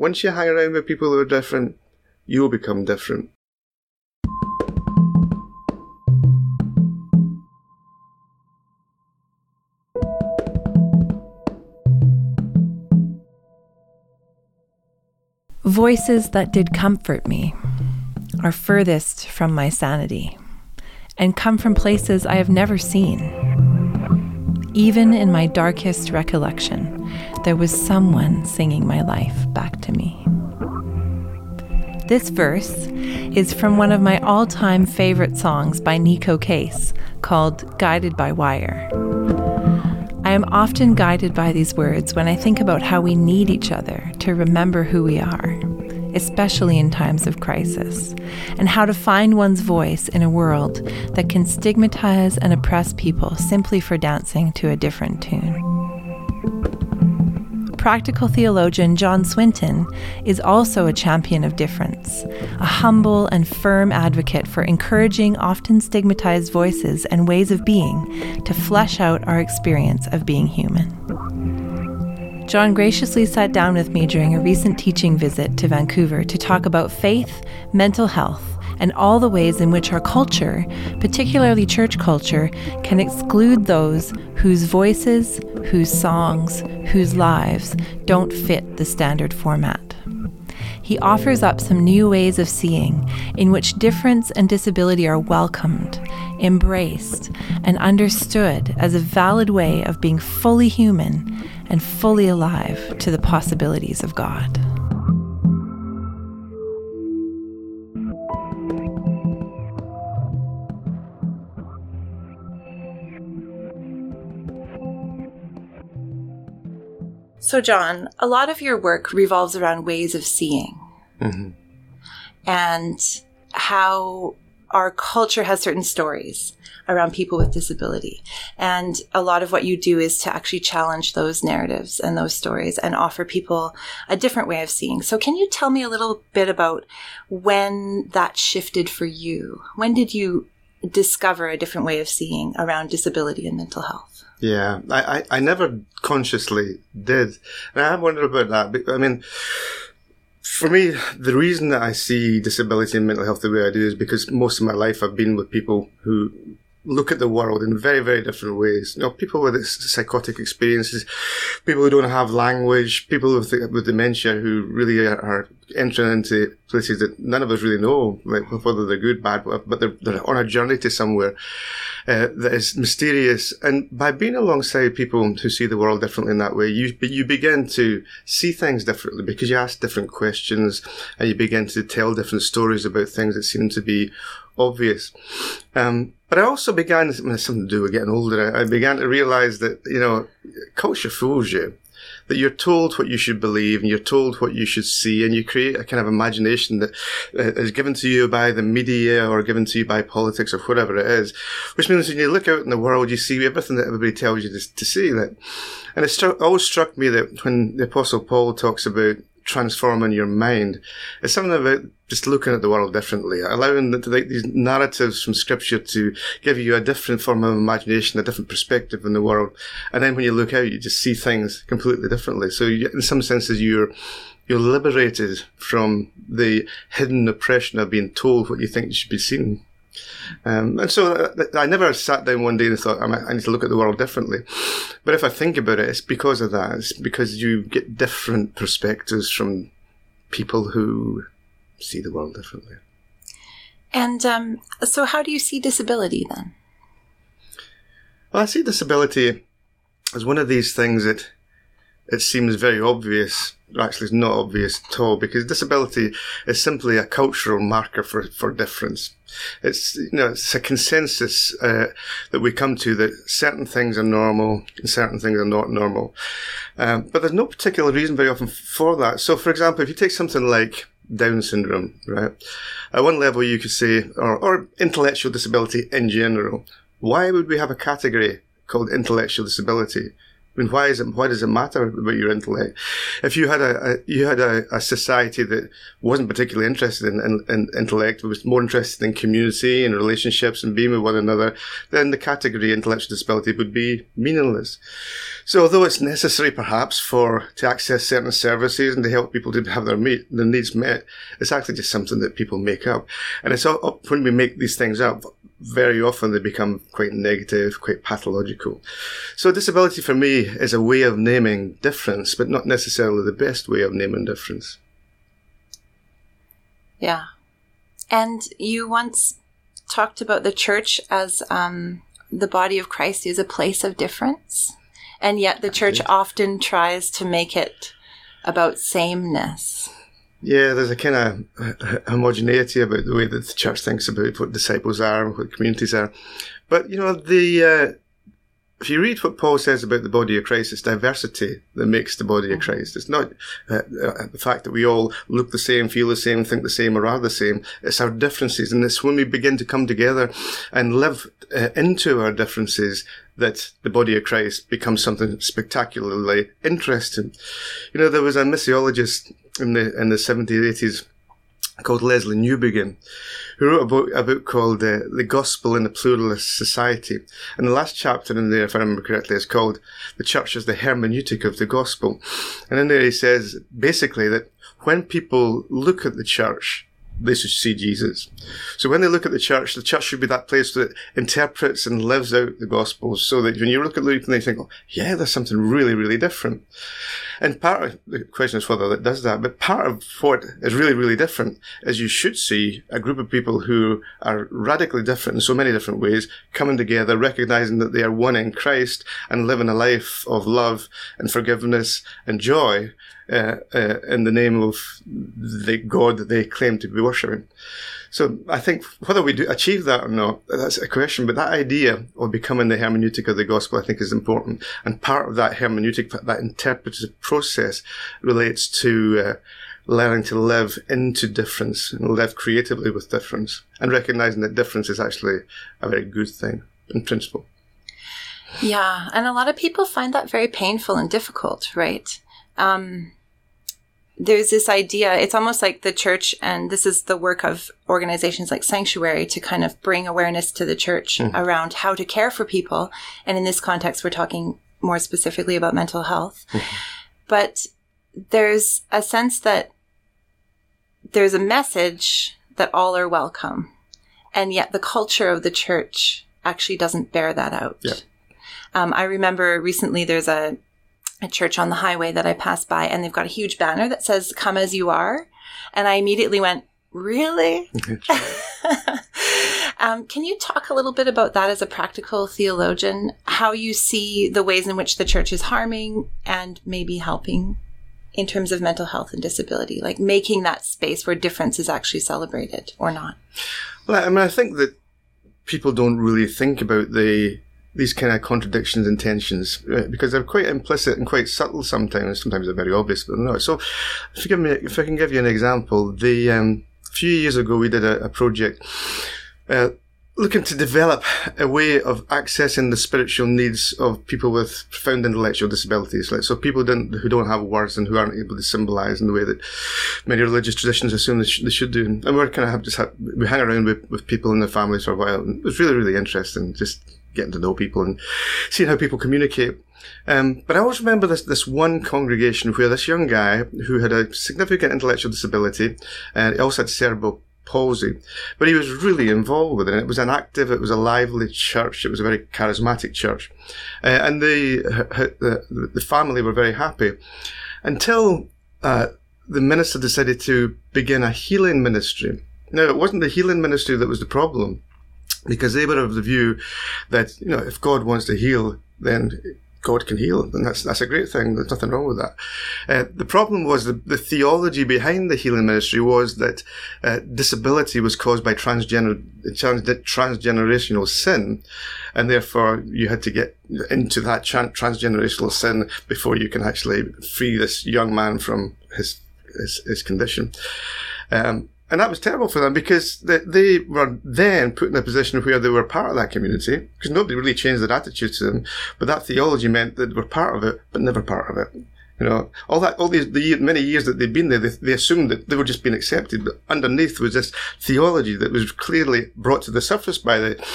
once you hang around with people who are different, you'll become different. Voices that did comfort me are furthest from my sanity and come from places I have never seen. Even in my darkest recollection, there was someone singing my life back to me. This verse is from one of my all time favorite songs by Neko Case called Guided by Wire. I am often guided by these words when I think about how we need each other to remember who we are, especially in times of crisis, and how to find one's voice in a world that can stigmatize and oppress people simply for dancing to a different tune practical theologian John Swinton is also a champion of difference, a humble and firm advocate for encouraging often stigmatized voices and ways of being to flesh out our experience of being human. John graciously sat down with me during a recent teaching visit to Vancouver to talk about faith, mental health, and all the ways in which our culture, particularly church culture, can exclude those whose voices, whose songs, whose lives don't fit the standard format. He offers up some new ways of seeing in which difference and disability are welcomed, embraced, and understood as a valid way of being fully human and fully alive to the possibilities of God. So, John, a lot of your work revolves around ways of seeing mm-hmm. and how our culture has certain stories around people with disability. And a lot of what you do is to actually challenge those narratives and those stories and offer people a different way of seeing. So, can you tell me a little bit about when that shifted for you? When did you discover a different way of seeing around disability and mental health? Yeah, I, I, I never consciously did. And I wondered about that. I mean, for me, the reason that I see disability and mental health the way I do is because most of my life I've been with people who look at the world in very, very different ways. You know, people with psychotic experiences, people who don't have language, people with, with dementia who really are, are entering into places that none of us really know, like whether they're good, bad, but they're, they're on a journey to somewhere uh, that is mysterious. And by being alongside people who see the world differently in that way, you you begin to see things differently because you ask different questions and you begin to tell different stories about things that seem to be obvious. Um, but I also began, something to do with getting older, I began to realize that, you know, culture fools you that you're told what you should believe and you're told what you should see and you create a kind of imagination that uh, given to you by the media or given to you by politics or whatever it is, which means when you look out in the world, you see everything that everybody tells you to, to see that. And it always struck me that when the apostle Paul talks about transforming your mind. It's something about just looking at the world differently, allowing the, the, these narratives from scripture to give you a different form of imagination, a different perspective in the world. And then when you look out, you just see things completely differently. So you, in some senses, you're, you're liberated from the hidden oppression of being told what you think you should be seeing. Um, and so uh, I never sat down one day and thought, I need to look at the world differently. But if I think about it, it's because of that. It's because you get different perspectives from people who see the world differently. And um, so, how do you see disability then? Well, I see disability as one of these things that it seems very obvious actually it's not obvious at all because disability is simply a cultural marker for, for difference. It's, you know, it's a consensus uh, that we come to that certain things are normal and certain things are not normal. Um, but there's no particular reason very often for that. So, for example, if you take something like Down syndrome, right? At one level, you could say, or, or intellectual disability in general. Why would we have a category called intellectual disability? I mean, why is it? Why does it matter about your intellect? If you had a, a you had a, a, society that wasn't particularly interested in, in, in, intellect, was more interested in community and relationships and being with one another, then the category intellectual disability would be meaningless. So, although it's necessary perhaps for to access certain services and to help people to have their meet, their needs met, it's actually just something that people make up. And it's when we make these things up, very often they become quite negative, quite pathological. So disability for me is a way of naming difference, but not necessarily the best way of naming difference. Yeah. And you once talked about the church as um, the body of Christ is a place of difference. And yet the church often tries to make it about sameness. Yeah, there's a kind of homogeneity about the way that the church thinks about what disciples are and what communities are. But, you know, the, uh, if you read what Paul says about the body of Christ, it's diversity that makes the body of mm-hmm. Christ. It's not uh, uh, the fact that we all look the same, feel the same, think the same, or are the same. It's our differences. And it's when we begin to come together and live uh, into our differences that the body of Christ becomes something spectacularly interesting. You know, there was a missiologist in the in the 70s, 80s called Lesslie Newbigin, who wrote a book, a book called uh, The Gospel in a Pluralist Society. And the last chapter in there, if I remember correctly, is called The Church as the Hermeneutic of the Gospel. And in there he says basically that when people look at the church, they should see Jesus. So when they look at the church, the church should be that place that interprets and lives out the gospels so that when you look at Luke and they think, oh, yeah, there's something really, really different. And part of the question is whether it does that, but part of what is really, really different is you should see a group of people who are radically different in so many different ways coming together, recognizing that they are one in Christ and living a life of love and forgiveness and joy uh, uh, in the name of the God that they claim to be worshipping. So I think whether we do achieve that or not, that's a question. But that idea of becoming the hermeneutic of the gospel, I think, is important. And part of that hermeneutic, that interpretive process, relates to uh, learning to live into difference and live creatively with difference, and recognizing that difference is actually a very good thing in principle. Yeah, and a lot of people find that very painful and difficult, right? Um, there's this idea, it's almost like the church, and this is the work of organizations like Sanctuary to kind of bring awareness to the church mm. around how to care for people. And in this context, we're talking more specifically about mental health. Mm-hmm. But there's a sense that there's a message that all are welcome. And yet the culture of the church actually doesn't bear that out. Yeah. Um, I remember recently there's a a church on the highway that I passed by, and they've got a huge banner that says "Come as you are," and I immediately went, "Really?" um, can you talk a little bit about that as a practical theologian? How you see the ways in which the church is harming and maybe helping in terms of mental health and disability, like making that space where difference is actually celebrated or not? Well, I mean, I think that people don't really think about the these kind of contradictions and tensions uh, because they're quite implicit and quite subtle sometimes. Sometimes they're very obvious, but not. So, if you give me, if I can give you an example, the um, few years ago we did a, a project uh, looking to develop a way of accessing the spiritual needs of people with profound intellectual disabilities. Like, so people who don't have words and who aren't able to symbolize in the way that many religious traditions assume they, sh- they should do. And we're kind of have just have, we hang around with, with people in their families for a while. And it was really, really interesting. Just getting to know people and seeing how people communicate. Um, but I always remember this this one congregation where this young guy who had a significant intellectual disability and he also had cerebral palsy, but he was really involved with it. And it was an active, it was a lively church. It was a very charismatic church, uh, and the, the the family were very happy until uh, the minister decided to begin a healing ministry. Now, it wasn't the healing ministry that was the problem because they were of the view that you know if God wants to heal, then God can heal, and that's that's a great thing. There's nothing wrong with that. Uh, the problem was the, the theology behind the healing ministry was that uh, disability was caused by trans, transgenerational sin, and therefore you had to get into that transgenerational sin before you can actually free this young man from his his, his condition. Um, and that was terrible for them because they, they were then put in a position where they were part of that community because nobody really changed their attitude to them. But that theology meant that they were part of it, but never part of it. You know, all that, all these, the many years that they'd been there, they, they assumed that they were just being accepted. But underneath was this theology that was clearly brought to the surface by the,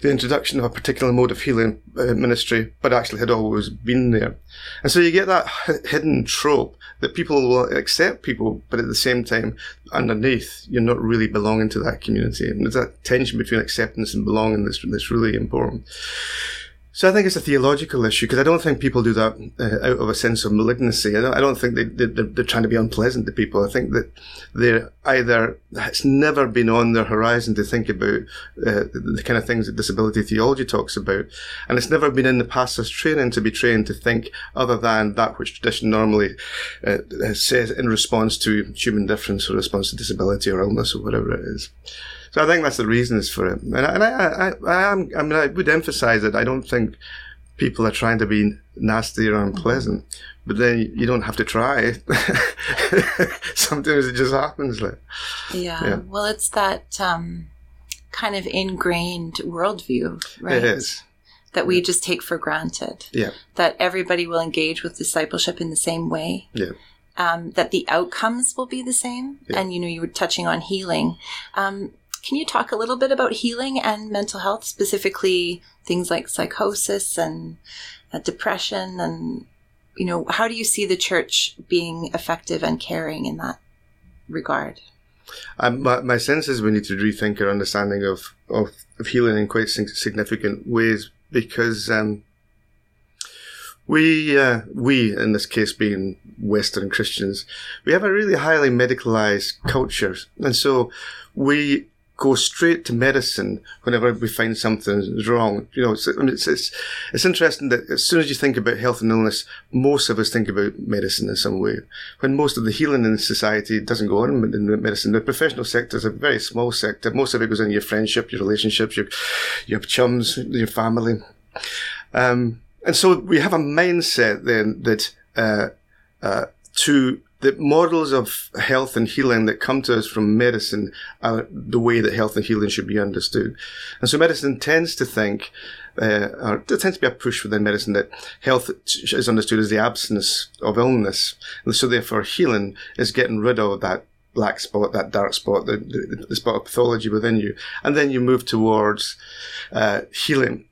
the introduction of a particular mode of healing uh, ministry, but actually had always been there. And so you get that hidden trope that people will accept people, but at the same time, underneath, you're not really belonging to that community. And there's that tension between acceptance and belonging that's, that's really important. So I think it's a theological issue because I don't think people do that uh, out of a sense of malignancy. I don't, I don't think they, they, they're trying to be unpleasant to people. I think that they're either, it's never been on their horizon to think about uh, the, the, kind of things that disability theology talks about. And it's never been in the pastor's training to be trained to think other than that which tradition normally uh, says in response to human difference or response to disability or illness or whatever it is. So I think that's the reasons for it. And I, and I, I, I am, I mean, I would emphasize that I don't think people are trying to be nasty or unpleasant, but then you don't have to try. Sometimes it just happens. Like, yeah. yeah. Well, it's that um, kind of ingrained worldview, right? It is. That we just take for granted. Yeah. That everybody will engage with discipleship in the same way. Yeah. Um, that the outcomes will be the same. Yeah. And, you know, you were touching on healing. Um, can you talk a little bit about healing and mental health, specifically things like psychosis and uh, depression? And, you know, how do you see the church being effective and caring in that regard? Um, my, my sense is we need to rethink our understanding of, of, of healing in quite significant ways because um, we, uh, we, in this case being Western Christians, we have a really highly medicalized culture. And so we go straight to medicine whenever we find something wrong. You know, it's, it's, it's, it's interesting that as soon as you think about health and illness, most of us think about medicine in some way. When most of the healing in society doesn't go on in medicine. The professional sector is a very small sector. Most of it goes in your friendship, your relationships, your, your chums, your family. Um, and so we have a mindset then that, uh, uh, to the models of health and healing that come to us from medicine are the way that health and healing should be understood. And so medicine tends to think, uh, or there tends to be a push within medicine that health is understood as the absence of illness. And so therefore healing is getting rid of that black spot, that dark spot, the, the, the spot of pathology within you. And then you move towards, uh, healing.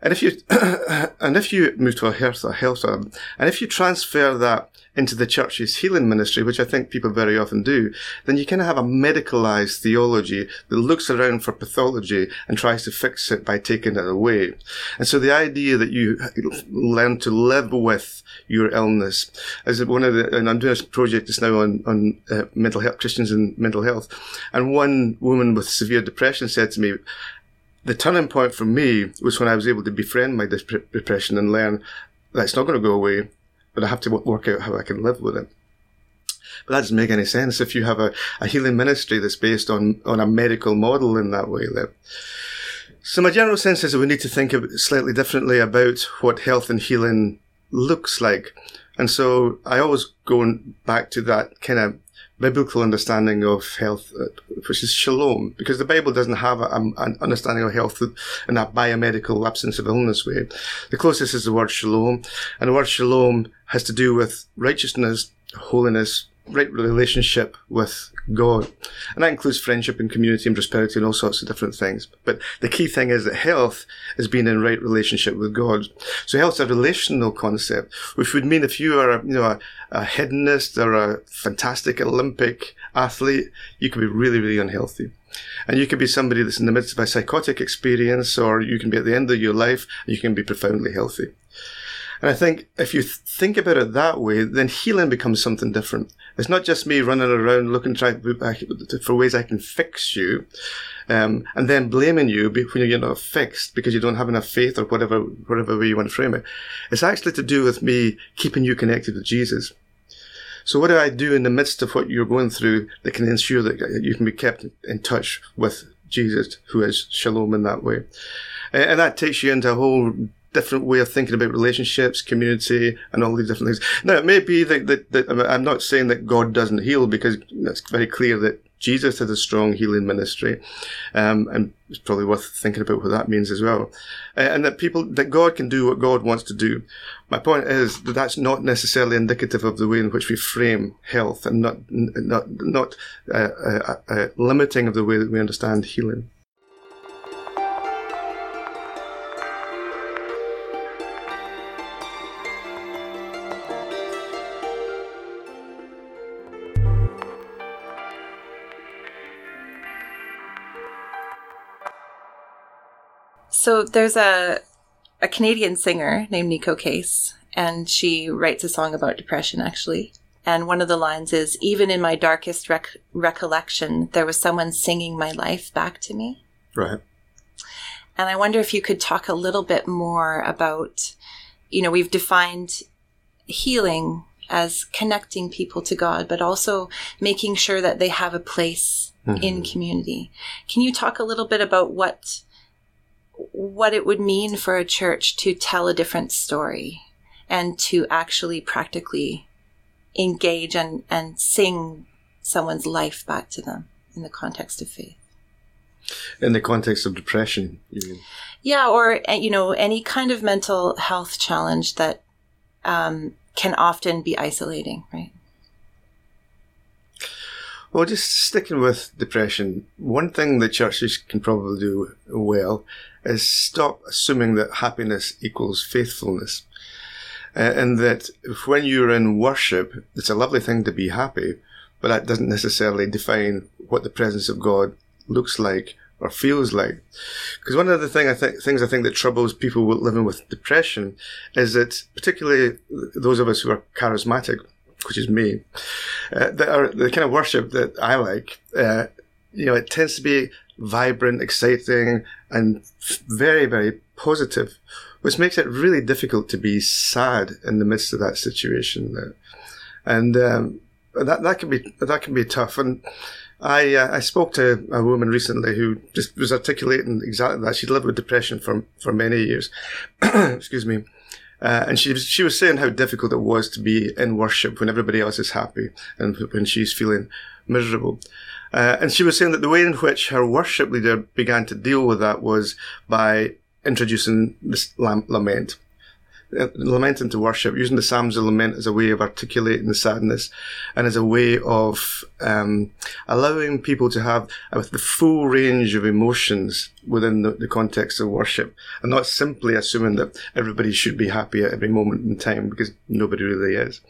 And if you, and if you move to a health, a health, and if you transfer that into the church's healing ministry, which I think people very often do, then you kind of have a medicalized theology that looks around for pathology and tries to fix it by taking it away. And so the idea that you learn to live with your illness is one of the, and I'm doing a project just now on, on uh, mental health, Christians and mental health. And one woman with severe depression said to me, the turning point for me was when I was able to befriend my depression and learn that it's not going to go away but I have to work out how I can live with it. But that doesn't make any sense if you have a, a healing ministry that's based on, on a medical model in that way. That, so my general sense is that we need to think slightly differently about what health and healing looks like. And so I always go back to that kind of biblical understanding of health, uh, which is shalom, because the Bible doesn't have a, an understanding of health in that biomedical absence of illness way. The closest is the word shalom, and the word shalom has to do with righteousness, holiness, right relationship with God. And that includes friendship and community and prosperity and all sorts of different things. But the key thing is that health is being in right relationship with God. So health is a relational concept, which would mean if you are, you know, a, a hedonist or a fantastic Olympic athlete, you could be really, really unhealthy. And you could be somebody that's in the midst of a psychotic experience, or you can be at the end of your life and you can be profoundly healthy. And I think if you th- think about it that way, then healing becomes something different. It's not just me running around looking try, for ways I can fix you, um, and then blaming you when you're not fixed because you don't have enough faith or whatever, whatever way you want to frame it. It's actually to do with me keeping you connected with Jesus. So what do I do in the midst of what you're going through that can ensure that you can be kept in touch with Jesus, who is shalom in that way? And that takes you into a whole different way of thinking about relationships, community, and all these different things. Now, it may be that, that, that I'm not saying that God doesn't heal because it's very clear that Jesus had a strong healing ministry, um, and it's probably worth thinking about what that means as well. Uh, and that people, that God can do what God wants to do. My point is that that's not necessarily indicative of the way in which we frame health, and not not not uh, uh, uh limiting of the way that we understand healing. So there's a a Canadian singer named Neko Case, and she writes a song about depression actually. And one of the lines is, "Even in my darkest rec- recollection, there was someone singing my life back to me." Right. And I wonder if you could talk a little bit more about, you know, we've defined healing as connecting people to God, but also making sure that they have a place mm-hmm. in community. Can you talk a little bit about what what it would mean for a church to tell a different story and to actually practically engage and, and sing someone's life back to them in the context of faith. In the context of depression, you mean? Yeah, or, eh, you know, any kind of mental health challenge that um, can often be isolating, right? Well, just sticking with depression, one thing that churches can probably do well is stop assuming that happiness equals faithfulness. Uh, and that when you're in worship, it's a lovely thing to be happy, but that doesn't necessarily define what the presence of God looks like or feels like. Because one of the thing I think, things I think that troubles people living with depression is that particularly those of us who are charismatic, which is me, uh, that are the kind of worship that I like, uh, you know, it tends to be vibrant, exciting, and very, very positive, which makes it really difficult to be sad in the midst of that situation. And um, that that can be that can be tough. And I uh, I spoke to a woman recently who just was articulating exactly that. She'd lived with depression for for many years. Excuse me. Uh, and she she was saying how difficult it was to be in worship when everybody else is happy and when she's feeling miserable. Uh, and she was saying that the way in which her worship leader began to deal with that was by introducing this lament. Uh, lament into worship, using the Psalms of Lament as a way of articulating the sadness and as a way of um, allowing people to have uh, the full range of emotions within the, the, context of worship and not simply assuming that everybody should be happy at every moment in time because nobody really is.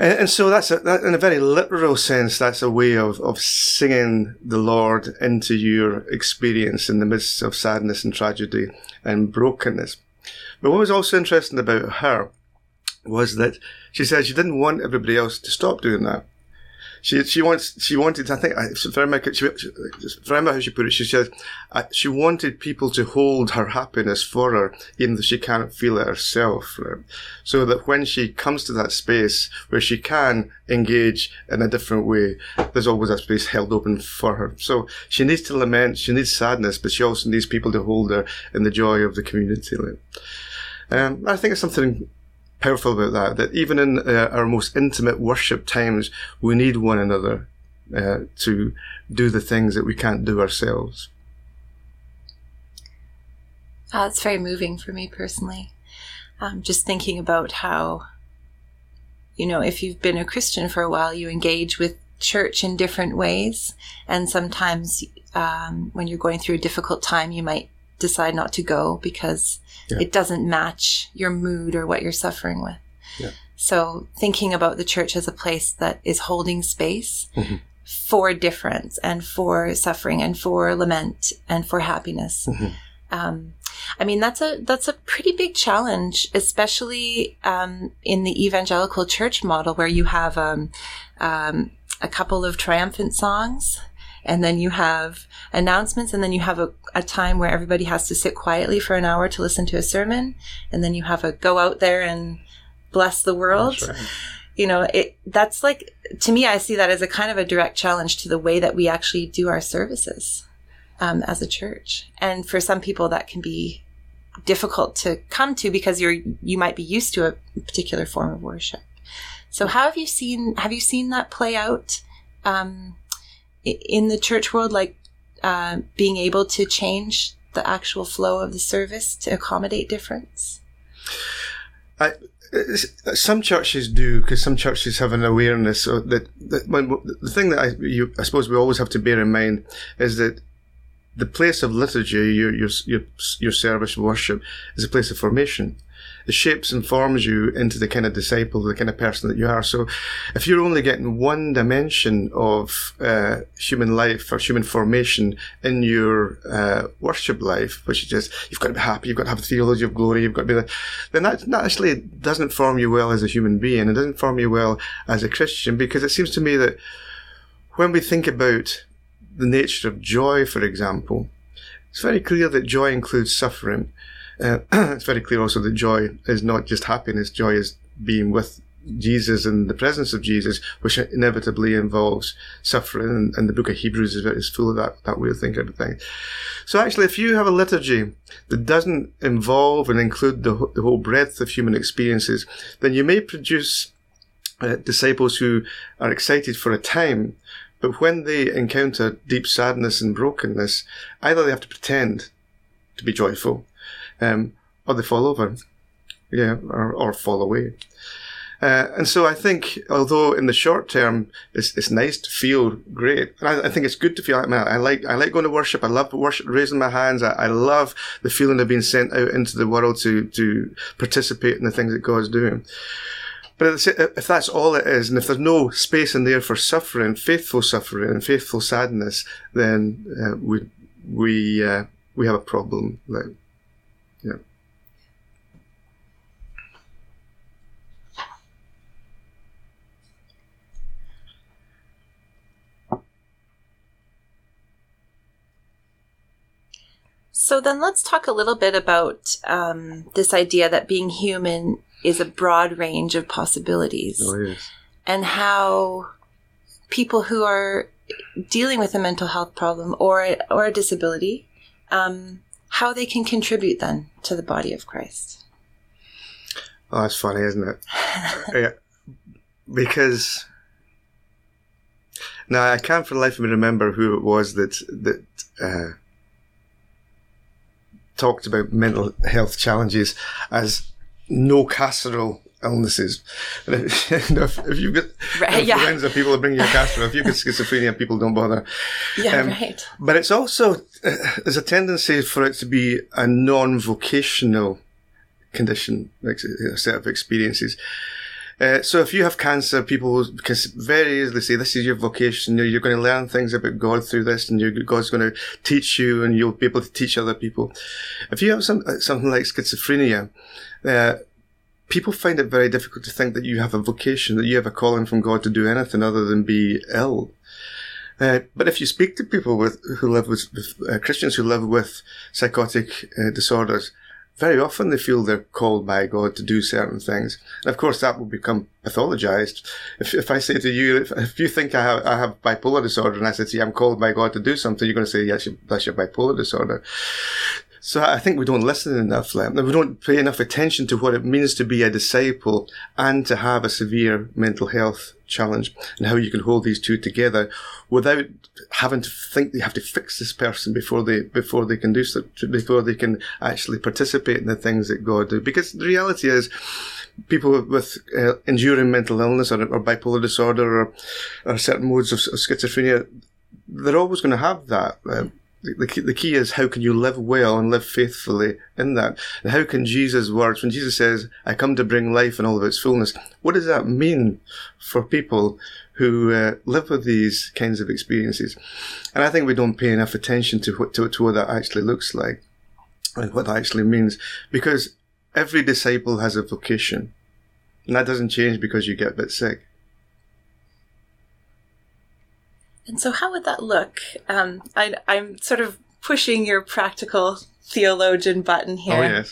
And, and so that's a, that, in a very literal sense, that's a way of, of singing the Lord into your experience in the midst of sadness and tragedy and brokenness. But what was also interesting about her was that she said she didn't want everybody else to stop doing that she she wants she wanted I think very she, very much how she put it she said uh, she wanted people to hold her happiness for her even though she can't feel it herself so that when she comes to that space where she can engage in a different way there's always a space held open for her so she needs to lament she needs sadness but she also needs people to hold her in the joy of the community right? um, I think it's something powerful about that. That even in uh, our most intimate worship times, we need one another uh, to do the things that we can't do ourselves. Uh, it's very moving for me personally. Um, just thinking about how, you know, if you've been a Christian for a while, you engage with church in different ways. And sometimes um, when you're going through a difficult time, you might decide not to go because yeah. it doesn't match your mood or what you're suffering with. Yeah. So thinking about the church as a place that is holding space mm-hmm. for difference and for suffering and for lament and for happiness. Mm-hmm. Um, I mean, that's a, that's a pretty big challenge, especially, um, in the evangelical church model where you have, um, um a couple of triumphant songs and then you have announcements and then you have a, a time where everybody has to sit quietly for an hour to listen to a sermon. And then you have a go out there and bless the world. Right. you know it that's like to me i see that as a kind of a direct challenge to the way that we actually do our services um, as a church. And for some people that can be difficult to come to because you're you might be used to a particular form of worship. So how have you seen have you seen that play out um, in the church world, like uh, being able to change the actual flow of the service to accommodate difference? I, some churches do because some churches have an awareness that, that when, the thing that I, you, I suppose we always have to bear in mind is that the place of liturgy, your your your, your service worship, is a place of formation it shapes and forms you into the kind of disciple, the kind of person that you are. So if you're only getting one dimension of uh, human life or human formation in your uh, worship life, which is just, you've got to be happy, you've got to have theology of glory, you've got to be, the, then that, that actually doesn't form you well as a human being. It doesn't form you well as a Christian because it seems to me that when we think about the nature of joy, for example, it's very clear that joy includes suffering. Uh, it's very clear also that joy is not just happiness. Joy is being with Jesus and the presence of Jesus, which inevitably involves suffering. And, and the book of Hebrews is, is full of that, that way of thinking about things. So actually, if you have a liturgy that doesn't involve and include the, the whole breadth of human experiences, then you may produce uh, disciples who are excited for a time, but when they encounter deep sadness and brokenness, either they have to pretend to be joyful, um, or they fall over, yeah, or, or fall away. Uh, and so I think, although in the short term it's, it's nice to feel great, and I, I think it's good to feel like man, I like I like going to worship. I love worship, raising my hands. I, I, love the feeling of being sent out into the world to to participate in the things that God's doing. But if that's all it is, and if there's no space in there for suffering, faithful suffering, and faithful sadness, then uh, we we uh, we have a problem. Like yeah. So then let's talk a little bit about um, this idea that being human is a broad range of possibilities. Oh, yes. And how people who are dealing with a mental health problem or, or a disability um, how they can contribute then to the body of Christ. Oh, that's funny, isn't it? yeah. Because now I can't for the life of me remember who it was that that uh, talked about mental health challenges as no casserole illnesses. If, if, you've got right, yeah. people will bring you a casserole. If you've got schizophrenia, people don't bother. Yeah, um, right. But it's also, uh, there's a tendency for it to be a non-vocational condition, like a set of experiences. Uh, so if you have cancer, people can very easily say, this is your vocation. You're, you're going to learn things about God through this and God's going to teach you and you'll be able to teach other people. If you have some, uh, something like schizophrenia, uh, people find it very difficult to think that you have a vocation, that you have a calling from God to do anything other than be ill. Uh, but if you speak to people with who live with, with uh, Christians who live with psychotic uh, disorders, very often they feel they're called by God to do certain things. And of course, that will become pathologized. If, if I say to you, if, if you think I have, I have bipolar disorder and I say to you, I'm called by God to do something, you're going to say, yes, that's your bipolar disorder. So I think we don't listen enough. We don't pay enough attention to what it means to be a disciple and to have a severe mental health challenge and how you can hold these two together without having to think they have to fix this person before they before they can do so, before they can actually participate in the things that God do. Because the reality is, people with uh, enduring mental illness or, or bipolar disorder or, or certain modes of, of schizophrenia, they're always going to have that. Uh, the key, the key is how can you live well and live faithfully in that? And how can Jesus' words, when Jesus says, I come to bring life in all of its fullness, what does that mean for people who uh, live with these kinds of experiences? And I think we don't pay enough attention to what, to, to what that actually looks like and what that actually means because every disciple has a vocation. And that doesn't change because you get a bit sick. And so, how would that look? Um, I, am sort of pushing your practical theologian button here.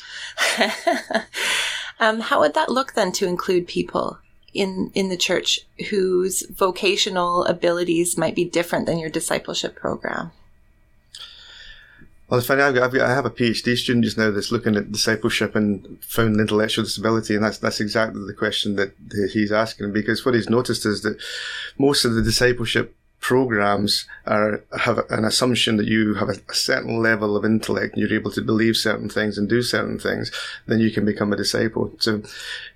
Oh, yes. um, how would that look then to include people in in the church whose vocational abilities might be different than your discipleship program? Well, it's funny. I've got, I've got, I have a PhD student just now that's looking at discipleship and found intellectual disability, and that's that's exactly the question that he's asking. Because what he's noticed is that most of the discipleship programs are have an assumption that you have a, certain level of intellect and you're able to believe certain things and do certain things, then you can become a disciple. So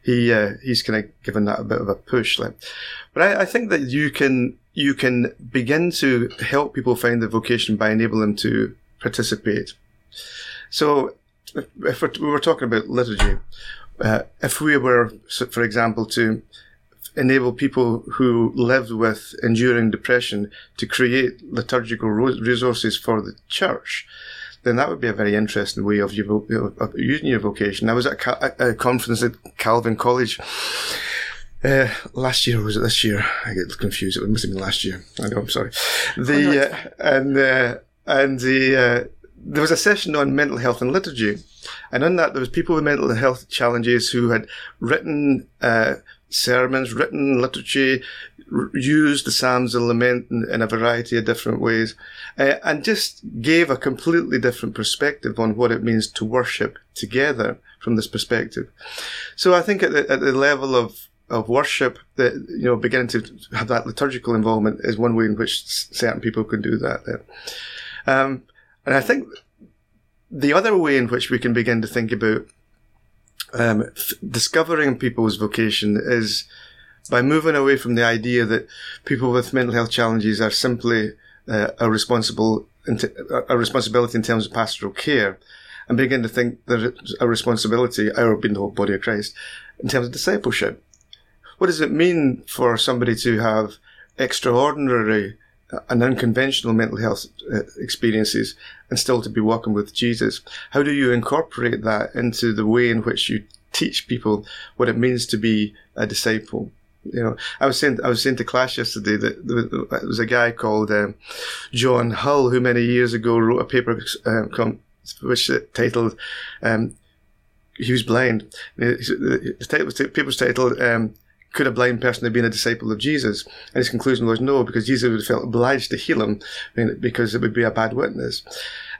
he uh, he's kind of given that a bit of a push. Like, but I, I think that you can you can begin to help people find their vocation by enabling them to participate. So if, if we were talking about liturgy, uh, if we were, for example, to enable people who lived with enduring depression to create liturgical resources for the church, then that would be a very interesting way of, your, of using your vocation. I was at a, a conference at Calvin College uh, last year, or was it this year? I get confused. It must have been last year. I know, I'm sorry. The, uh, and, uh, and the, uh, there was a session on mental health and liturgy. And on that, there was people with mental health challenges who had written uh, sermons, written literature, used the Psalms and Lament in, in, a variety of different ways, uh, and just gave a completely different perspective on what it means to worship together from this perspective. So I think at the, at the level of of worship that you know beginning to have that liturgical involvement is one way in which certain people can do that. Um, and I think the other way in which we can begin to think about um, f- discovering people's vocation is by moving away from the idea that people with mental health challenges are simply uh, a responsible a responsibility in terms of pastoral care, and begin to think that it's a responsibility, our being the whole body of Christ, in terms of discipleship. What does it mean for somebody to have extraordinary and unconventional mental health uh, experiences and still to be walking with Jesus. How do you incorporate that into the way in which you teach people what it means to be a disciple? You know, I was saying I was saying to class yesterday that there was a guy called um, John Hull who many years ago wrote a paper um, which titled um, he was blind. The paper's titled um, could a blind person have been a disciple of Jesus? And his conclusion was no, because Jesus would have felt obliged to heal him because it would be a bad witness.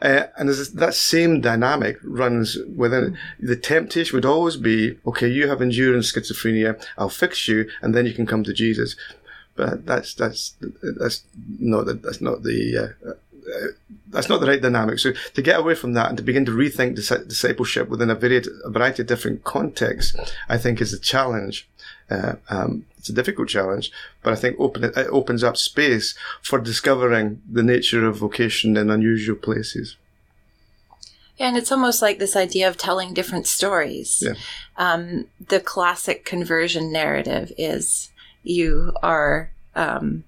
Uh, and that same dynamic runs within the temptation would always be, okay, you have endurance schizophrenia, I'll fix you, and then you can come to Jesus. But that's that's that's not the, that's not the uh, uh, that's not the right dynamic. So to get away from that and to begin to rethink discipleship within a, variety, a variety of different contexts, I think is a challenge. Uh, um, it's a difficult challenge, but I think open, it opens up space for discovering the nature of vocation in unusual places. Yeah, and it's almost like this idea of telling different stories. Yeah. Um, the classic conversion narrative is you are um,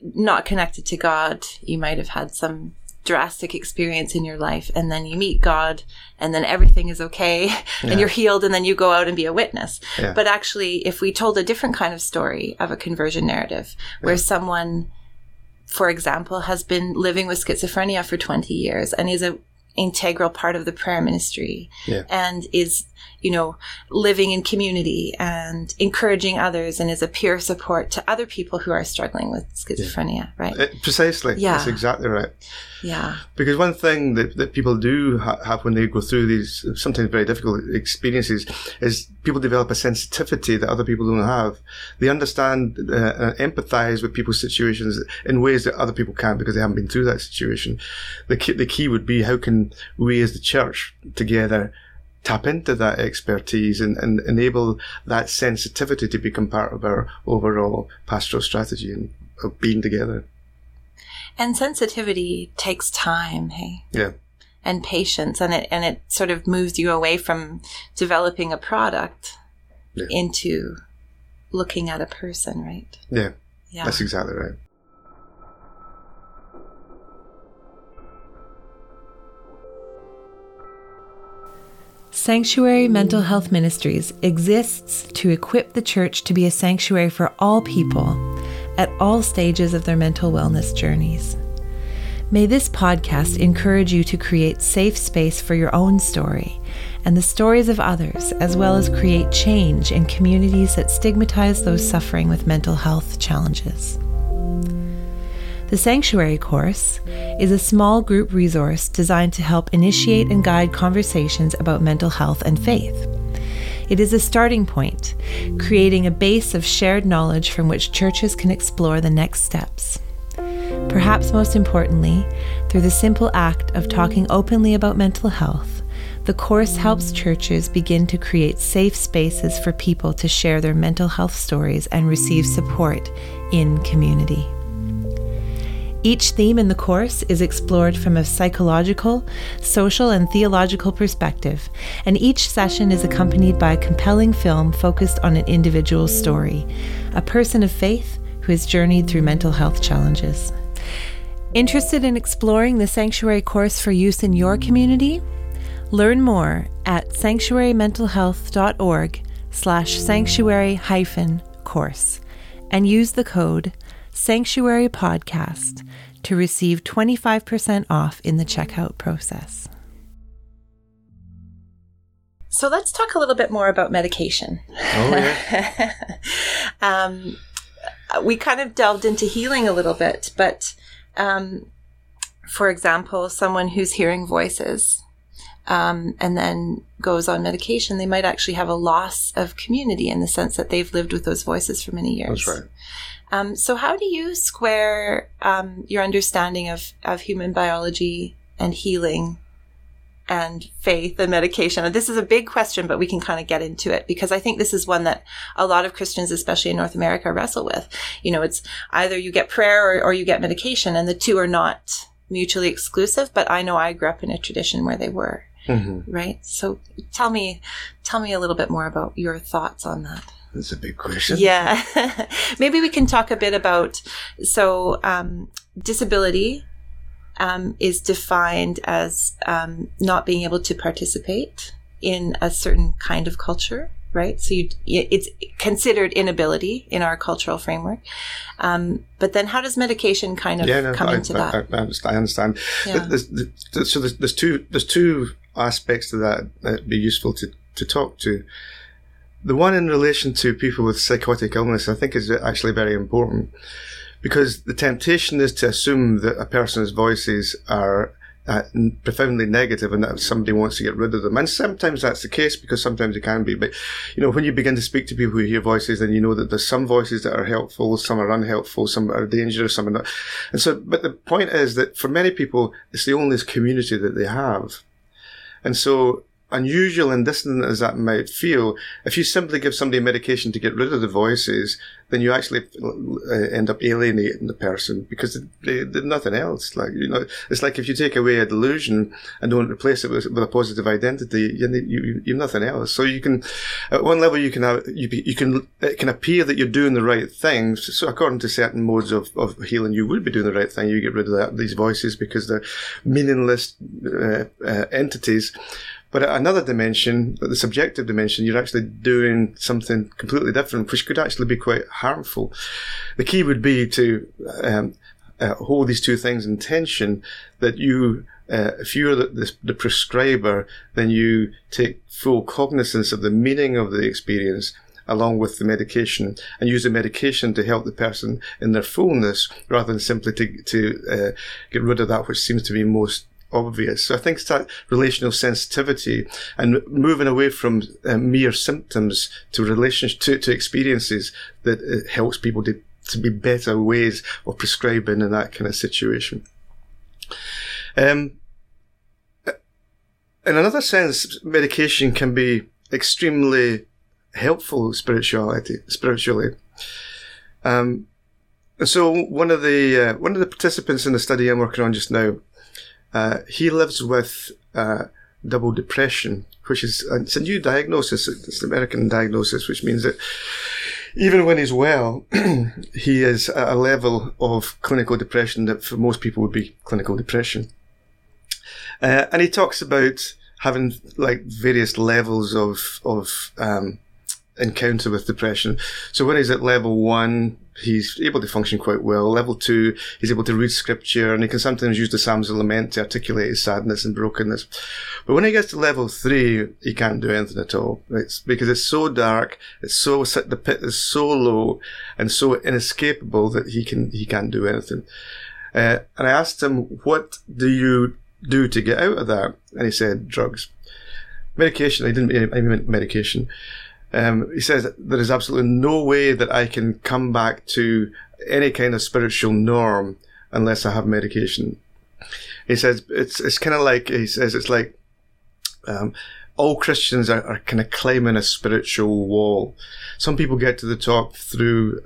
not connected to God. You might have had some drastic experience in your life and then you meet God and then everything is okay yeah. and you're healed and then you go out and be a witness. Yeah. But actually, if we told a different kind of story of a conversion narrative where yeah. someone, for example, has been living with schizophrenia for 20 years and is a integral part of the prayer ministry and is you know, living in community and encouraging others and is a peer support to other people who are struggling with schizophrenia, yeah. right? It, precisely. Yeah. That's exactly right. Yeah. Because one thing that, that people do ha- have when they go through these sometimes very difficult experiences is people develop a sensitivity that other people don't have. They understand uh, and empathize with people's situations in ways that other people can't because they haven't been through that situation. The key, the key would be how can we as the church together tap into that expertise and, and enable that sensitivity to become part of our overall pastoral strategy and of being together. And sensitivity takes time, hey? Yeah. And patience and it and it sort of moves you away from developing a product yeah. into looking at a person, right? Yeah. Yeah. That's exactly right. Sanctuary Mental Health Ministries exists to equip the church to be a sanctuary for all people at all stages of their mental wellness journeys. May this podcast encourage you to create safe space for your own story and the stories of others, as well as create change in communities that stigmatize those suffering with mental health challenges. The Sanctuary course is a small group resource designed to help initiate and guide conversations about mental health and faith. It is a starting point, creating a base of shared knowledge from which churches can explore the next steps. Perhaps most importantly, through the simple act of talking openly about mental health, the course helps churches begin to create safe spaces for people to share their mental health stories and receive support in community. Each theme in the course is explored from a psychological, social, and theological perspective, and each session is accompanied by a compelling film focused on an individual's story, a person of faith who has journeyed through mental health challenges. Interested in exploring the Sanctuary course for use in your community? Learn more at sanctuarymentalhealth.org slash sanctuary hyphen course and use the code Sanctuary Podcast to receive 25% off in the checkout process. So let's talk a little bit more about medication. Oh, yeah. um, we kind of delved into healing a little bit, but um, for example, someone who's hearing voices um, and then goes on medication, they might actually have a loss of community in the sense that they've lived with those voices for many years. That's right. Um, so, how do you square um, your understanding of, of human biology and healing and faith and medication? This is a big question, but we can kind of get into it because I think this is one that a lot of Christians, especially in North America, wrestle with. You know, it's either you get prayer or, or you get medication, and the two are not mutually exclusive. But I know I grew up in a tradition where they were. Mm-hmm. Right. So tell me, tell me a little bit more about your thoughts on that. That's a big question. Yeah. Maybe we can talk a bit about so um, disability um, is defined as um, not being able to participate in a certain kind of culture, right? So you, it's considered inability in our cultural framework. Um, but then how does medication kind of Yeah, no, come I, into I, that? I, I understand. I understand. Yeah. There's, there's, so there's, there's two there's two aspects to that that'd be useful to, to talk to. The one in relation to people with psychotic illness, I think, is actually very important because the temptation is to assume that a person's voices are uh, profoundly negative and that somebody wants to get rid of them. And sometimes that's the case because sometimes it can be. But, you know, when you begin to speak to people who hear voices, then you know that there's some voices that are helpful, some are unhelpful, some are dangerous, some are not. And so, but the point is that for many people, it's the only community that they have. And so, unusual and distant as that might feel, if you simply give somebody medication to get rid of the voices, then you actually uh, end up alienating the person because they, they, nothing else. Like you know, it's like if you take away a delusion and don't replace it with, with a positive identity, you, you you've nothing else. So you can, at one level, you can have you, you can it can appear that you're doing the right things. So according to certain modes of, of healing, you would be doing the right thing. You get rid of that, these voices because they're meaningless uh, uh, entities. But at another dimension, at the subjective dimension, you're actually doing something completely different, which could actually be quite harmful. The key would be to um, uh, hold these two things in tension. That you, uh, if you're the, the, the prescriber, then you take full cognizance of the meaning of the experience along with the medication and use the medication to help the person in their fullness rather than simply to, to uh, get rid of that which seems to be most obvious. So I think it's that relational sensitivity and moving away from uh, mere symptoms to relations to, to experiences that uh, helps people to, to be better ways of prescribing in that kind of situation. Um, in another sense, medication can be extremely helpful spirituality, spiritually. Um, so one of the uh, one of the participants in the study I'm working on just now uh, he lives with uh, double depression, which is uh, it's a new diagnosis. It's an American diagnosis, which means that even when he's well, he is at a level of clinical depression that for most people would be clinical depression. Uh, and he talks about having like various levels of of um, encounter with depression. So when he's at level one, he's able to function quite well. Level two, he's able to read scripture and he can sometimes use the Psalms of Lament to articulate his sadness and brokenness. But when he gets to level three, he can't do anything at all. It's because it's so dark, it's so, the pit is so low and so inescapable that he can, he can't do anything. Uh, and I asked him, what do you do to get out of that? And he said, drugs. Medication, I didn't, I meant medication. Um, he says there is absolutely no way that I can come back to any kind of spiritual norm unless I have medication. He says it's it's kind of like he says it's like um, all Christians are, are kind of climbing a spiritual wall. Some people get to the top through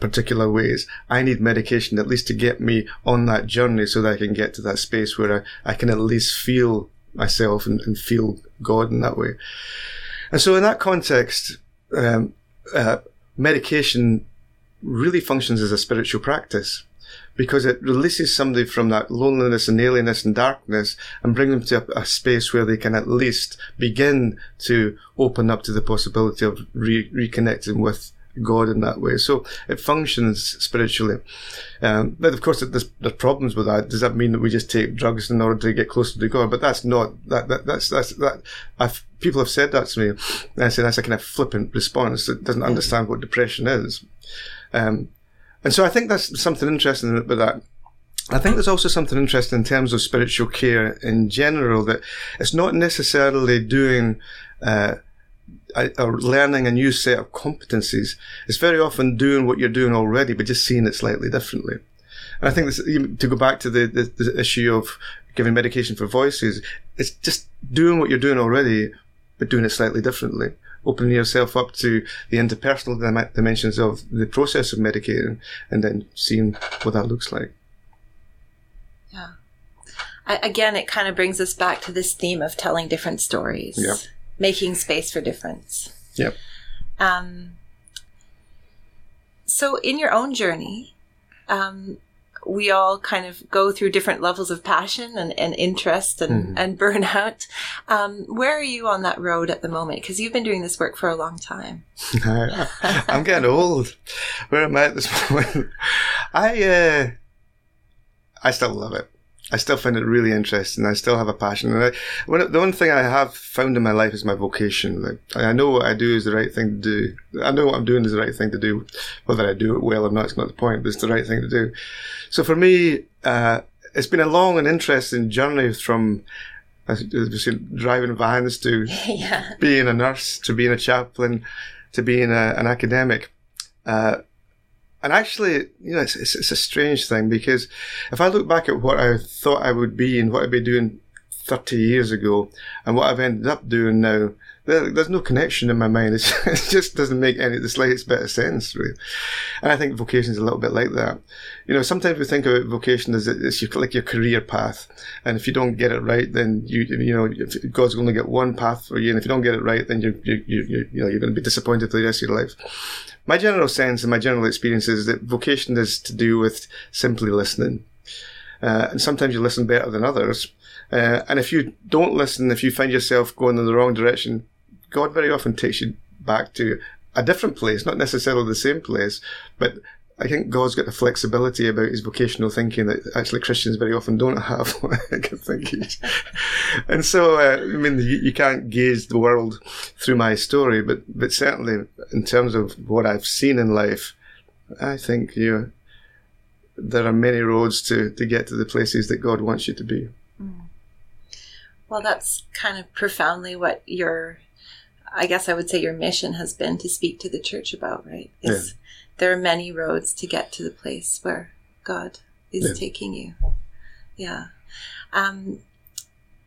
particular ways. I need medication at least to get me on that journey so that I can get to that space where I, I can at least feel myself and, and feel God in that way. And so in that context, um, uh, medication really functions as a spiritual practice because it releases somebody from that loneliness and alienness and darkness and bring them to a, a, space where they can at least begin to open up to the possibility of re- reconnecting with God in that way. So it functions spiritually. Um, but of course, there's, there's, problems with that. Does that mean that we just take drugs in order to get closer to God? But that's not, that, that that's, that's, that, I've, people have said that to me. And I say that's a kind of flippant response that doesn't understand what depression is. Um, and so I think that's something interesting about that. I think there's also something interesting in terms of spiritual care in general that it's not necessarily doing, uh, or learning a new set of competencies. It's very often doing what you're doing already, but just seeing it slightly differently. And I think this, to go back to the, the, the issue of giving medication for voices, it's just doing what you're doing already, but doing it slightly differently opening yourself up to the interpersonal dimensions of the process of medicating and then seeing what that looks like. Yeah. I, again, it kind of brings us back to this theme of telling different stories, yep. Making space for difference. Yep. Um, so, in your own journey, um, we all kind of go through different levels of passion and, and interest and, mm. and burnout. Um, where are you on that road at the moment? Because you've been doing this work for a long time. I'm getting old. Where am I at this moment? I, uh, I still love it. I still find it really interesting. I still have a passion. And I, one, the one thing I have found in my life is my vocation. Like, I know what I do is the right thing to do. I know what I'm doing is the right thing to do. Whether I do it well or not, it's not the point, but it's the right thing to do. So for me, uh, it's been a long and interesting journey from as driving vans to yeah. being a nurse to being a chaplain to being a, an academic. Uh, and actually, you know, it's, it's, it's, a strange thing because if I look back at what I thought I would be and what I'd be doing 30 years ago and what I've ended up doing now, there, there's no connection in my mind. It's, it just doesn't make any the slightest bit of sense, really. And I think vocation is a little bit like that. You know, sometimes we think about vocation as it's your, like your career path. And if you don't get it right, then you, you know, God's going to get one path for you. And if you don't get it right, then you, you, you, you know, you're going to be disappointed for the rest of your life my general sense and my general experience is that vocation is to do with simply listening. Uh, and sometimes you listen better than others. Uh, and if you don't listen, if you find yourself going in the wrong direction, God very often takes you back to a different place, not necessarily the same place, but I think God's got the flexibility about his vocational thinking that actually Christians very often don't have. I think. and so, uh, I mean, you, you, can't gauge the world through my story, but but certainly in terms of what I've seen in life, I think you know, there are many roads to to get to the places that God wants you to be. Mm. Well, that's kind of profoundly what your, I guess I would say your mission has been to speak to the church about, right? Is yeah there are many roads to get to the place where God is yeah. taking you. Yeah. Um,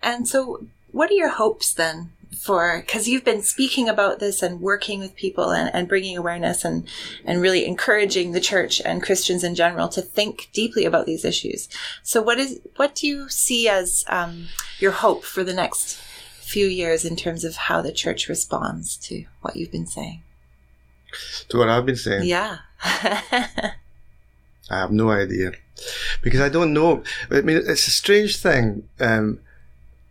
and so, what are your hopes then for because you've been speaking about this and working with people and, and bringing awareness and and really encouraging the church and christians in general to think deeply about these issues so what is what do you see as um, your hope for the next few years in terms of how the church responds to what you've been saying to what I've been saying. Yeah. I have no idea because I don't know. I mean, it's a strange thing. Um,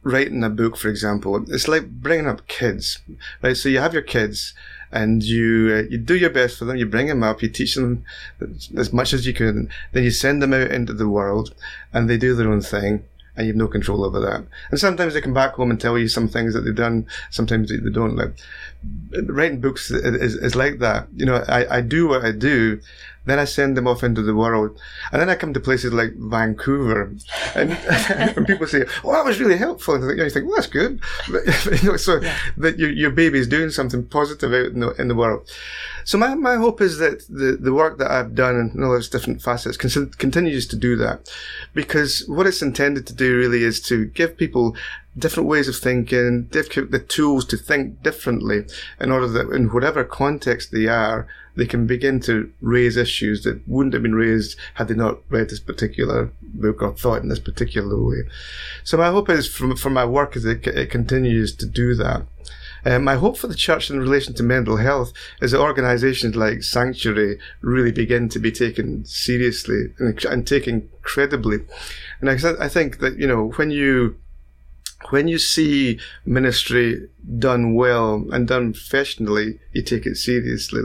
writing a book, for example, it's like bringing up kids, right? So you have your kids and you uh, you do your best for them. You bring them up, you teach them as much as you can. Then you send them out into the world, and they do their own thing and you have no control over that. And sometimes they come back home and tell you some things that they've done. Sometimes they, don't. Like writing books is, is, is, like that. You know, I, I do what I do, Then I send them off into the world. And then I come to places like Vancouver. And when people say, oh, that was really helpful. And you think, well, that's good. But, you know, so yeah. that your, your baby is doing something positive out in the, in the world. So my, my hope is that the, the work that I've done in all those different facets con- continues to do that. Because what it's intended to do really is to give people different ways of thinking, the tools to think differently in order that in whatever context they are, they can begin to raise issues that wouldn't have been raised had they not read this particular book or thought in this particular way. So my hope is from, from my work is that it continues to do that. Um, my hope for the church in relation to mental health is that organisations like Sanctuary really begin to be taken seriously and, and taken credibly. And I, I think that, you know, when you when you see ministry done well and done professionally, you take it seriously.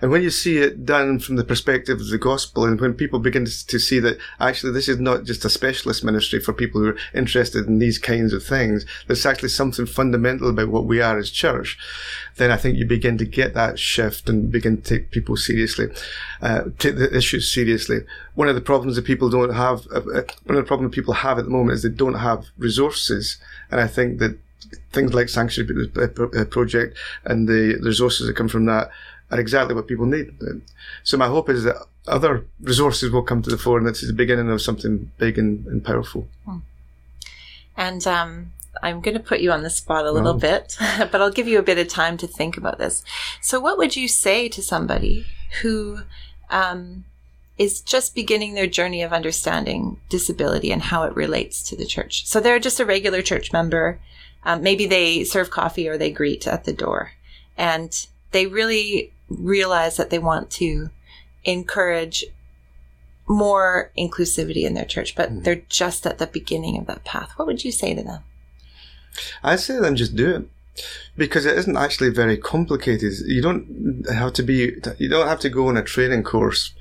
And when you see it done from the perspective of the gospel, and when people begin to, see that actually this is not just a specialist ministry for people who are interested in these kinds of things, there's actually something fundamental about what we are as church, then I think you begin to get that shift and begin to take people seriously, uh, take the issues seriously. One of the problems that people don't have, uh, uh one of the problems people have at the moment is they don't have resources. And I think that things like Sanctuary uh, uh, Project and the resources that come from that are exactly what people need. So my hope is that other resources will come to the fore and this is the beginning of something big and, and powerful. Hmm. And um, I'm going to put you on the spot a little oh. bit, but I'll give you a bit of time to think about this. So, what would you say to somebody who um, is just beginning their journey of understanding disability and how it relates to the church? So, they're just a regular church member. Um, maybe they serve coffee or they greet at the door, and they really realize that they want to encourage more inclusivity in their church, but mm. they're just at the beginning of that path. What would you say to them? I say them just do it because it isn't actually very complicated. You don't have to be, you don't have to go on a training course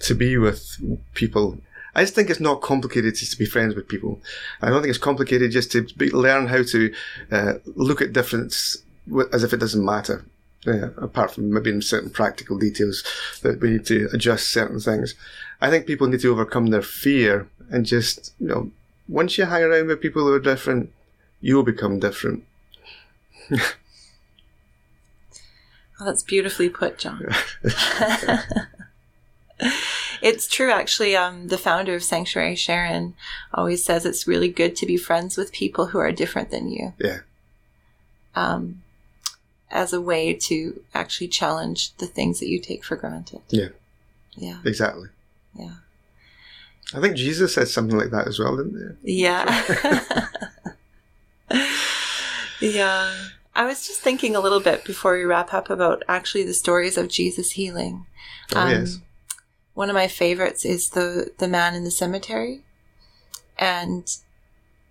to be with people. I just think it's not complicated just to be friends with people. I don't think it's complicated just to be, learn how to uh, look at difference as if it doesn't matter. Yeah, apart from maybe in certain practical details that we need to adjust certain things. I think people need to overcome their fear and just, you know, once you hang around with people who are different, you'll become different. oh, that's beautifully put, John. it's true, actually. Um, the founder of Sanctuary, Sharon, always says it's really good to be friends with people who are different than you. Yeah. Um, as a way to actually challenge the things that you take for granted. Yeah. Yeah. Exactly. Yeah. I think Jesus said something like that as well, didn't he? Yeah. yeah. I was just thinking a little bit before we wrap up about actually the stories of Jesus healing. Oh, um, yes. One of my favorites is the the man in the cemetery, and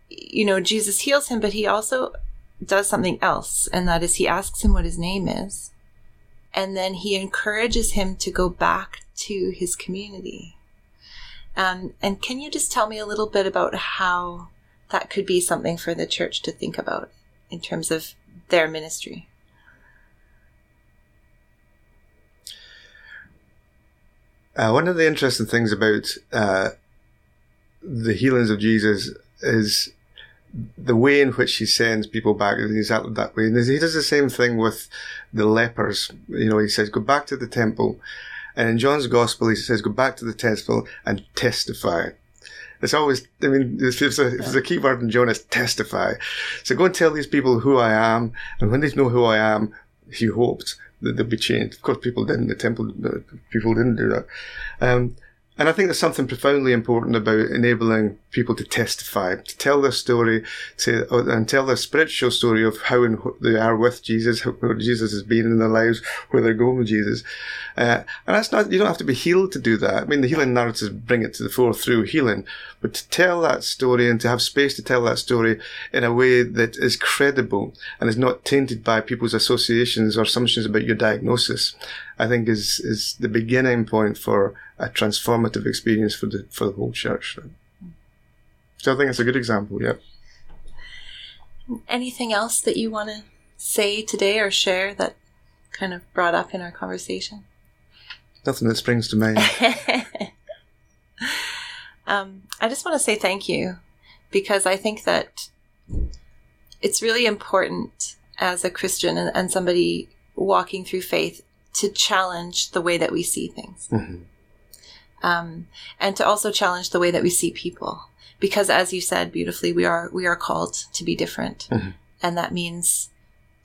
you know Jesus heals him, but he also does something else, and that is he asks him what his name is, and then he encourages him to go back to his community. Um, and can you just tell me a little bit about how that could be something for the church to think about in terms of their ministry. Uh, one of the interesting things about uh, the healings of Jesus is the way in which he sends people back exactly that way. And he does the same thing with the lepers. You know, he says, go back to the temple. And in John's gospel, he says, go back to the temple and testify. It's always, I mean, if there's, a, there's a key word in John is, testify. So go and tell these people who I am, and when they know who I am, he hoped that they'd be changed. Of course, people didn't. The temple, people didn't do that. Um, and I think there's something profoundly important about enabling people to testify, to tell their story, to and tell their spiritual story of how and they are with Jesus, how, where Jesus has been in their lives, where they're going with Jesus. Uh, and that's not, you don't have to be healed to do that. I mean, the healing narratives bring it to the fore through healing, but to tell that story and to have space to tell that story in a way that is credible and is not tainted by people's associations or assumptions about your diagnosis, I think is, is the beginning point for a transformative experience for the, for the whole church. So I think it's a good example, yeah. Anything else that you want to say today or share that kind of brought up in our conversation? Nothing that springs to mind. um, I just want to say thank you because I think that it's really important as a Christian and, and somebody walking through faith to challenge the way that we see things. Mm-hmm. Um, and to also challenge the way that we see people. Because as you said beautifully, we are, we are called to be different. Mm-hmm. And that means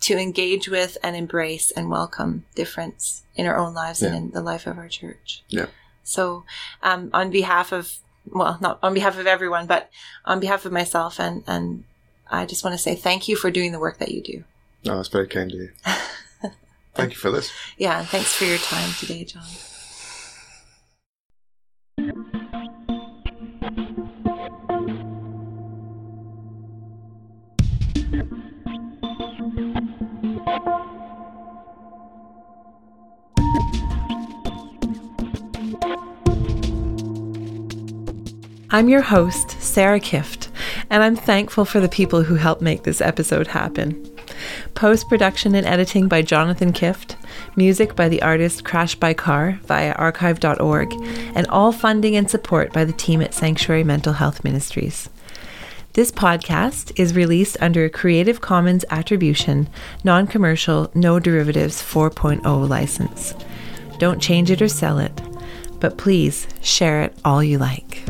to engage with and embrace and welcome difference in our own lives yeah. and in the life of our church. Yeah. So, um, on behalf of, well, not on behalf of everyone, but on behalf of myself and, and I just want to say thank you for doing the work that you do. Oh, that's very kind of you. thank you for this. Yeah, and thanks for your time today, John. I'm your host, Sarah Kift, and I'm thankful for the people who helped make this episode happen. Post production and editing by Jonathan Kift, music by the artist Crash by Car via archive.org, and all funding and support by the team at Sanctuary Mental Health Ministries. This podcast is released under a Creative Commons Attribution, Non Commercial, No Derivatives 4.0 license. Don't change it or sell it, but please share it all you like.